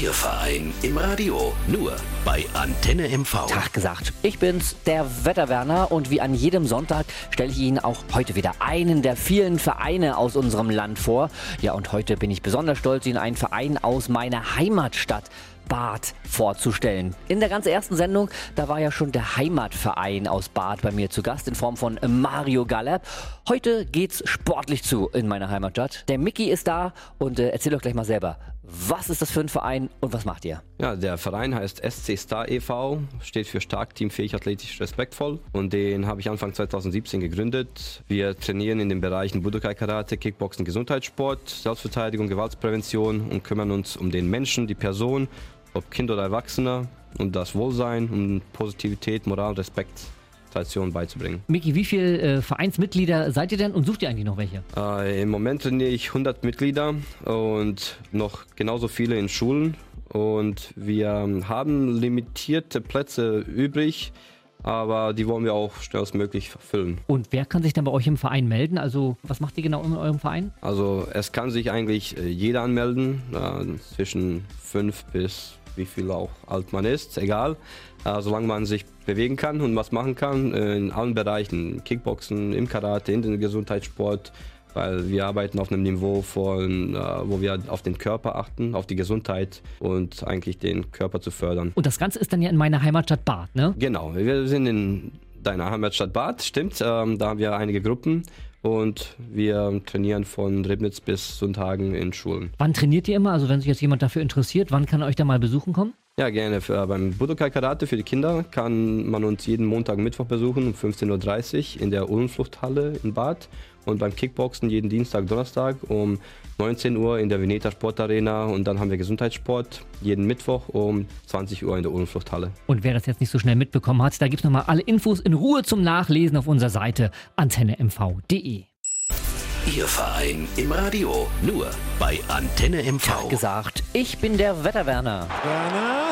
Ihr Verein im Radio. Nur bei Antenne MV. Tag gesagt. Ich bin's, der Wetterwerner und wie an jedem Sonntag stelle ich Ihnen auch heute wieder einen der vielen Vereine aus unserem Land vor. Ja, und heute bin ich besonders stolz, Ihnen einen Verein aus meiner Heimatstadt Bad vorzustellen. In der ganz ersten Sendung, da war ja schon der Heimatverein aus Bad bei mir zu Gast in Form von Mario Gallup. Heute geht's sportlich zu in meiner Heimatstadt. Der Mickey ist da und äh, erzähl doch gleich mal selber, was ist das für ein Verein und was macht ihr? Ja, der Verein heißt SC Star e.V., steht für Stark, Teamfähig, Athletisch, Respektvoll und den habe ich Anfang 2017 gegründet. Wir trainieren in den Bereichen Budokai Karate, Kickboxen, Gesundheitssport, Selbstverteidigung, Gewaltsprävention und kümmern uns um den Menschen, die Person ob Kind oder Erwachsener, um das Wohlsein, um Positivität, Moral, Respekt, Tradition beizubringen. Miki, wie viele äh, Vereinsmitglieder seid ihr denn und sucht ihr eigentlich noch welche? Äh, Im Moment trainiere ich 100 Mitglieder und noch genauso viele in Schulen. Und wir haben limitierte Plätze übrig aber die wollen wir auch schnellstmöglich füllen. Und wer kann sich dann bei euch im Verein melden? Also was macht ihr genau in eurem Verein? Also es kann sich eigentlich äh, jeder anmelden, äh, zwischen fünf bis wie viel auch alt man ist, egal. Äh, solange man sich bewegen kann und was machen kann, äh, in allen Bereichen, Kickboxen, im Karate, in den Gesundheitssport, weil wir arbeiten auf einem Niveau, von, äh, wo wir auf den Körper achten, auf die Gesundheit und eigentlich den Körper zu fördern. Und das Ganze ist dann ja in meiner Heimatstadt Bad, ne? Genau, wir sind in deiner Heimatstadt Bad, stimmt. Ähm, da haben wir einige Gruppen und wir trainieren von Ribnitz bis Sonntagen in Schulen. Wann trainiert ihr immer? Also wenn sich jetzt jemand dafür interessiert, wann kann er euch da mal besuchen kommen? Ja, gerne. Für, äh, beim Budokai Karate für die Kinder kann man uns jeden Montag und Mittwoch besuchen um 15.30 Uhr in der Uhlenfluchthalle in Bad und beim Kickboxen jeden Dienstag, Donnerstag um 19 Uhr in der Veneta Sportarena und dann haben wir Gesundheitssport jeden Mittwoch um 20 Uhr in der Uhlenfluchthalle. Und wer das jetzt nicht so schnell mitbekommen hat, da gibt es nochmal alle Infos in Ruhe zum Nachlesen auf unserer Seite antennemv.de. Ihr Verein im Radio. Nur bei Antenne MV. Tag gesagt, ich bin der Wetterwerner. Werner?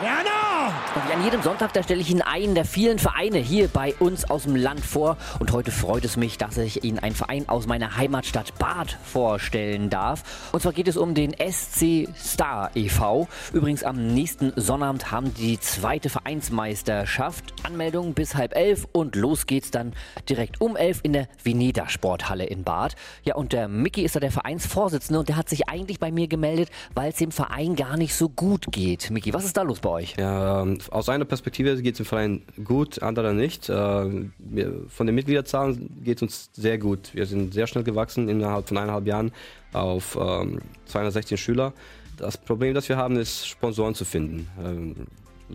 Werner! Und wie an jedem Sonntag, da stelle ich Ihnen einen der vielen Vereine hier bei uns aus dem Land vor. Und heute freut es mich, dass ich Ihnen einen Verein aus meiner Heimatstadt Bad vorstellen darf. Und zwar geht es um den SC Star e.V. Übrigens am nächsten Sonnabend haben die zweite Vereinsmeisterschaft. Anmeldung bis halb elf und los geht's dann direkt um elf in der Veneta Sporthalle in Bad. Ja, und der Mickey ist da der Vereinsvorsitzende und der hat sich eigentlich bei mir gemeldet, weil es dem Verein gar nicht so gut geht. Mickey, was ist da los bei euch? Ja, ähm, aus einer Perspektive geht es dem Verein gut, anderer nicht. Äh, wir, von den Mitgliederzahlen geht es uns sehr gut. Wir sind sehr schnell gewachsen innerhalb von eineinhalb Jahren auf ähm, 216 Schüler. Das Problem, das wir haben, ist Sponsoren zu finden. Ähm,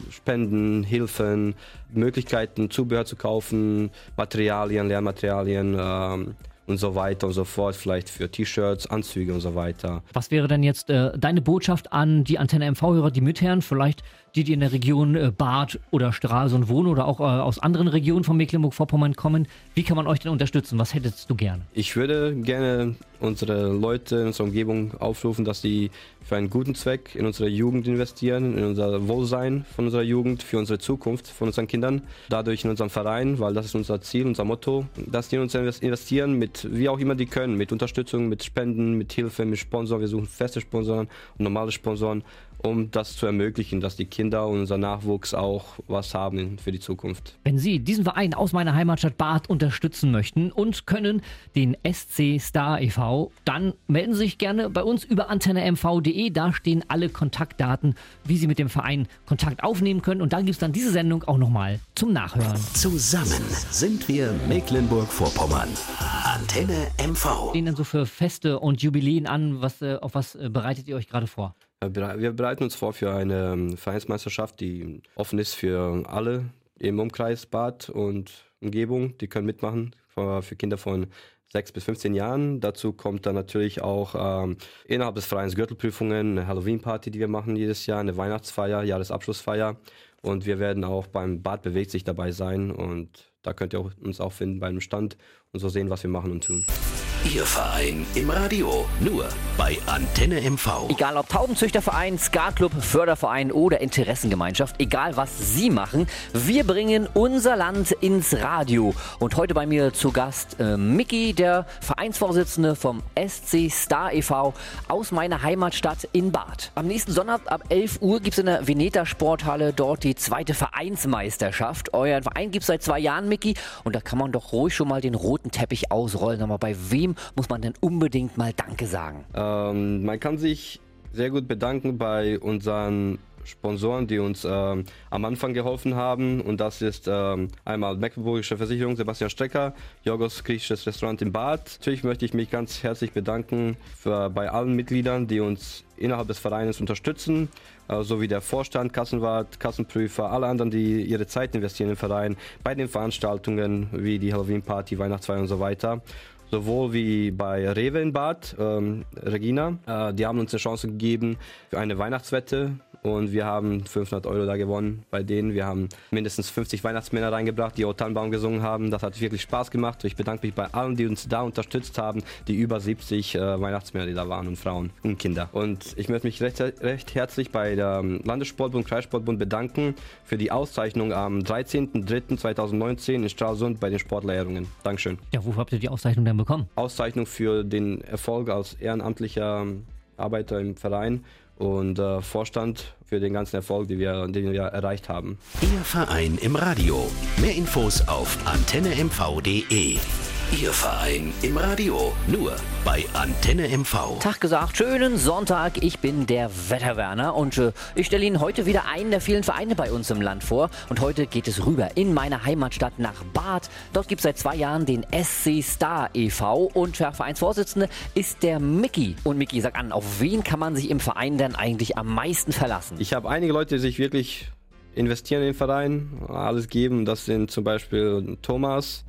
Spenden, Hilfen, Möglichkeiten, Zubehör zu kaufen, Materialien, Lehrmaterialien. Ähm, und so weiter und so fort, vielleicht für T-Shirts, Anzüge und so weiter. Was wäre denn jetzt äh, deine Botschaft an die Antenne MV-Hörer, die mithören, vielleicht die, die in der Region äh, Bad oder Stralsund wohnen oder auch äh, aus anderen Regionen von Mecklenburg-Vorpommern kommen? Wie kann man euch denn unterstützen? Was hättest du gerne? Ich würde gerne unsere Leute in unserer Umgebung aufrufen, dass sie für einen guten Zweck in unsere Jugend investieren, in unser Wohlsein von unserer Jugend, für unsere Zukunft von unseren Kindern, dadurch in unserem Verein, weil das ist unser Ziel, unser Motto, dass die in uns investieren mit wie auch immer die können, mit Unterstützung, mit Spenden, mit Hilfe, mit Sponsoren. Wir suchen feste Sponsoren und normale Sponsoren um das zu ermöglichen, dass die Kinder und unser Nachwuchs auch was haben für die Zukunft. Wenn Sie diesen Verein aus meiner Heimatstadt Bad unterstützen möchten und können den SC Star e.V., dann melden Sie sich gerne bei uns über antennemv.de. Da stehen alle Kontaktdaten, wie Sie mit dem Verein Kontakt aufnehmen können. Und dann gibt es dann diese Sendung auch nochmal zum Nachhören. Zusammen sind wir Mecklenburg-Vorpommern. Antenne MV. Stehen dann so für Feste und Jubiläen an? Was, äh, auf was äh, bereitet ihr euch gerade vor? Wir bereiten uns vor für eine ähm, Vereinsmeisterschaft, die offen ist für alle im Umkreis Bad und Umgebung. Die können mitmachen für Kinder von 6 bis 15 Jahren. Dazu kommt dann natürlich auch ähm, innerhalb des Vereins Gürtelprüfungen, eine Halloween-Party, die wir machen jedes Jahr, eine Weihnachtsfeier, Jahresabschlussfeier. Und wir werden auch beim Bad bewegt sich dabei sein. Und da könnt ihr uns auch finden beim Stand und so sehen, was wir machen und tun. Ihr Verein im Radio. Nur bei Antenne MV. Egal ob Taubenzüchterverein, Skatclub, Förderverein oder Interessengemeinschaft, egal was Sie machen, wir bringen unser Land ins Radio. Und heute bei mir zu Gast äh, Mickey, der Vereinsvorsitzende vom SC Star e.V. aus meiner Heimatstadt in Bad. Am nächsten Sonntag ab 11 Uhr gibt es in der Veneta Sporthalle dort die zweite Vereinsmeisterschaft. Euer Verein gibt es seit zwei Jahren, Mickey, und da kann man doch ruhig schon mal den roten Teppich ausrollen. Aber bei wem muss man denn unbedingt mal Danke sagen? Ähm, man kann sich sehr gut bedanken bei unseren Sponsoren, die uns ähm, am Anfang geholfen haben. Und das ist ähm, einmal Mecklenburgische Versicherung, Sebastian Strecker, Jorgos griechisches Restaurant in Bad. Natürlich möchte ich mich ganz herzlich bedanken für, bei allen Mitgliedern, die uns innerhalb des Vereins unterstützen, äh, sowie der Vorstand, Kassenwart, Kassenprüfer, alle anderen, die ihre Zeit investieren im Verein, bei den Veranstaltungen wie die Halloween-Party, Weihnachtsfeier und so weiter sowohl wie bei Rewe in Bad, ähm, Regina. Äh, die haben uns eine Chance gegeben für eine Weihnachtswette und wir haben 500 Euro da gewonnen bei denen. Wir haben mindestens 50 Weihnachtsmänner reingebracht, die O Tannenbaum gesungen haben. Das hat wirklich Spaß gemacht. Ich bedanke mich bei allen, die uns da unterstützt haben, die über 70 äh, Weihnachtsmänner, die da waren und Frauen und Kinder. Und ich möchte mich recht, recht herzlich bei der Landessportbund, Kreissportbund bedanken für die Auszeichnung am 13.03.2019 in Stralsund bei den Sportlehrungen. Dankeschön. Ja, wofür habt ihr die Auszeichnung denn bekommen? Auszeichnung für den Erfolg als ehrenamtlicher Arbeiter im Verein und äh, Vorstand für den ganzen Erfolg, den wir, den wir erreicht haben. Ihr Verein im Radio. Mehr Infos auf antennemv.de. Ihr Verein im Radio. Nur bei Antenne MV. Tag gesagt, schönen Sonntag. Ich bin der Wetterwerner und äh, ich stelle Ihnen heute wieder einen der vielen Vereine bei uns im Land vor. Und heute geht es rüber in meine Heimatstadt nach Bad. Dort gibt es seit zwei Jahren den SC Star e.V. und der Vereinsvorsitzende ist der Mickey. Und Mickey, sag an, auf wen kann man sich im Verein denn eigentlich am meisten verlassen? Ich habe einige Leute, die sich wirklich investieren in den Verein, alles geben. Das sind zum Beispiel Thomas,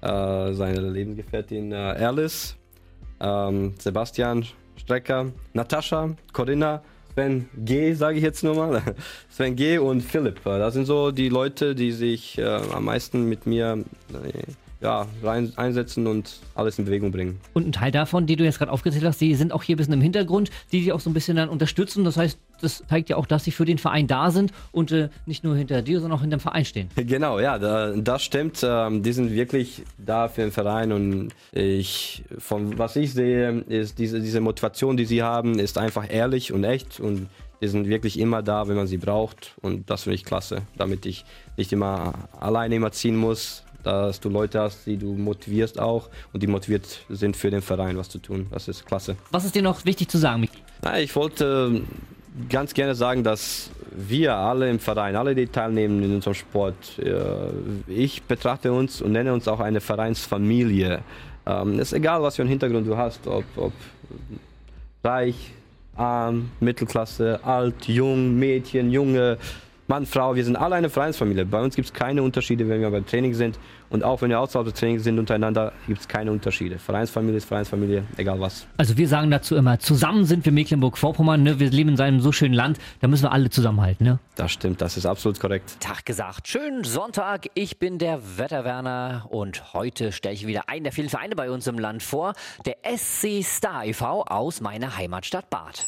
äh, seine Lebensgefährtin äh, Alice, ähm, Sebastian Strecker, Natascha, Corinna, Sven G, sage ich jetzt nur mal. Sven G und Philipp. Das sind so die Leute, die sich äh, am meisten mit mir äh, ja, rein, einsetzen und alles in Bewegung bringen. Und ein Teil davon, die du jetzt gerade aufgezählt hast, die sind auch hier ein bisschen im Hintergrund, die dich auch so ein bisschen dann unterstützen. Das heißt, das zeigt ja auch, dass sie für den Verein da sind und äh, nicht nur hinter dir, sondern auch hinter dem Verein stehen. Genau, ja, da, das stimmt. Ähm, die sind wirklich da für den Verein und ich, von was ich sehe, ist diese, diese Motivation, die sie haben, ist einfach ehrlich und echt und die sind wirklich immer da, wenn man sie braucht und das finde ich klasse, damit ich nicht immer alleine immer ziehen muss, dass du Leute hast, die du motivierst auch und die motiviert sind für den Verein was zu tun. Das ist klasse. Was ist dir noch wichtig zu sagen, Miki? Na, ich wollte ganz gerne sagen, dass wir alle im Verein, alle, die teilnehmen in unserem Sport, ich betrachte uns und nenne uns auch eine Vereinsfamilie. Ähm, es ist egal, was für einen Hintergrund du hast, ob, ob reich, arm, Mittelklasse, alt, jung, Mädchen, Junge, Mann, Frau, wir sind alle eine Vereinsfamilie. Bei uns gibt es keine Unterschiede, wenn wir beim Training sind. Und auch wenn wir außerhalb des Trainings sind untereinander, gibt es keine Unterschiede. Vereinsfamilie ist Vereinsfamilie, egal was. Also wir sagen dazu immer, zusammen sind wir Mecklenburg-Vorpommern. Ne? Wir leben in einem so schönen Land, da müssen wir alle zusammenhalten. Ne? Das stimmt, das ist absolut korrekt. Tag gesagt, schönen Sonntag. Ich bin der Wetterwerner und heute stelle ich wieder einen der vielen Vereine bei uns im Land vor. Der SC Star e.V. aus meiner Heimatstadt Bad.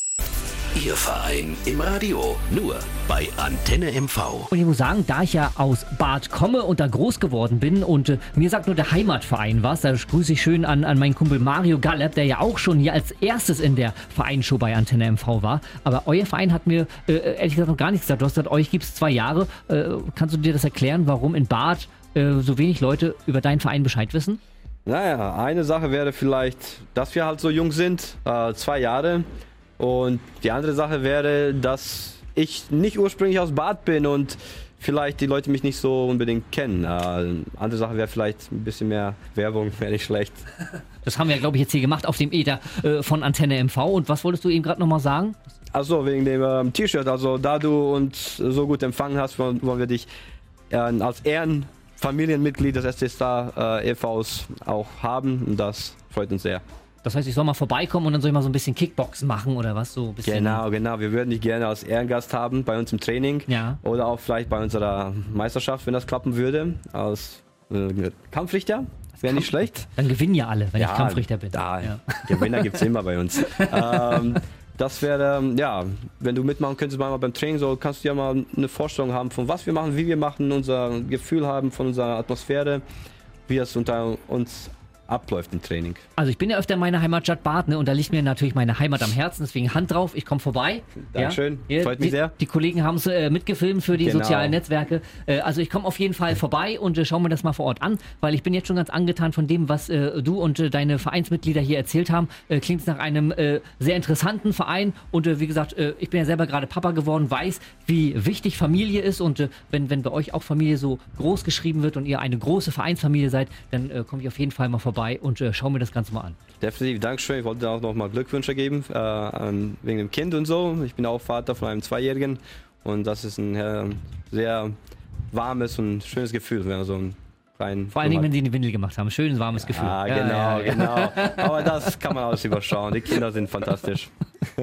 Ihr Verein im Radio. Nur bei Antenne MV. Und ich muss sagen, da ich ja aus Bad komme und da groß geworden bin und äh, mir sagt nur der Heimatverein was, da grüße ich schön an, an meinen Kumpel Mario Gallep, der ja auch schon hier als erstes in der Vereinsshow bei Antenne MV war. Aber euer Verein hat mir äh, ehrlich gesagt noch gar nichts gesagt. Du hast gesagt, euch gibt es zwei Jahre. Äh, kannst du dir das erklären, warum in Bad äh, so wenig Leute über deinen Verein Bescheid wissen? Naja, eine Sache wäre vielleicht, dass wir halt so jung sind, äh, zwei Jahre. Und die andere Sache wäre, dass ich nicht ursprünglich aus Bad bin und vielleicht die Leute mich nicht so unbedingt kennen. Äh, andere Sache wäre vielleicht ein bisschen mehr Werbung, wäre nicht schlecht. Das haben wir, glaube ich, jetzt hier gemacht auf dem Ether äh, von Antenne MV. Und was wolltest du eben gerade nochmal sagen? Also wegen dem ähm, T-Shirt. Also da du uns so gut empfangen hast, wollen, wollen wir dich äh, als Ehrenfamilienmitglied des SC Star äh, e.V.s auch haben. Und das freut uns sehr. Das heißt, ich soll mal vorbeikommen und dann soll ich mal so ein bisschen Kickboxen machen oder was so. genau, genau. Wir würden dich gerne als Ehrengast haben bei uns im Training. Ja. Oder auch vielleicht bei unserer Meisterschaft, wenn das klappen würde, als äh, Kampfrichter. wäre nicht schlecht. Dann gewinnen ja alle, wenn ich Kampfrichter bin. Da, ja. Gewinner gibt es immer bei uns. ähm, das wäre, ja, wenn du mitmachen könntest mal beim Training, so kannst du ja mal eine Vorstellung haben, von was wir machen, wie wir machen, unser Gefühl haben von unserer Atmosphäre, wie es unter uns abläuft im Training. Also ich bin ja öfter in meiner Heimatstadt Bad ne, und da liegt mir natürlich meine Heimat am Herzen, deswegen Hand drauf, ich komme vorbei. Dankeschön, ja. freut mich die, sehr. Die Kollegen haben es äh, mitgefilmt für die Genau. sozialen Netzwerke. Äh, also ich komme auf jeden Fall vorbei und äh, schaue mir das mal vor Ort an, weil ich bin jetzt schon ganz angetan von dem, was äh, du und äh, deine Vereinsmitglieder hier erzählt haben. Äh, Klingt nach einem sehr interessanten Verein und wie gesagt, ich bin ja selber gerade Papa geworden, weiß, wie wichtig Familie ist und wenn, wenn bei euch auch Familie so groß geschrieben wird und ihr eine große Vereinsfamilie seid, dann komme ich auf jeden Fall mal vorbei und äh, schaue mir das Ganze mal an. Definitiv, Dankeschön. Ich wollte auch noch mal Glückwünsche geben äh, an, wegen dem Kind und so. Ich bin auch Vater von einem Zweijährigen und das ist ein äh, sehr warmes und schönes Gefühl, wenn man so einen kleinen... Vor allen Dingen, wenn sie eine Windel gemacht haben. Schönes, warmes Gefühl. Ah, Ja, genau, ja, ja. genau. Aber das kann man alles überschauen. Die Kinder sind fantastisch.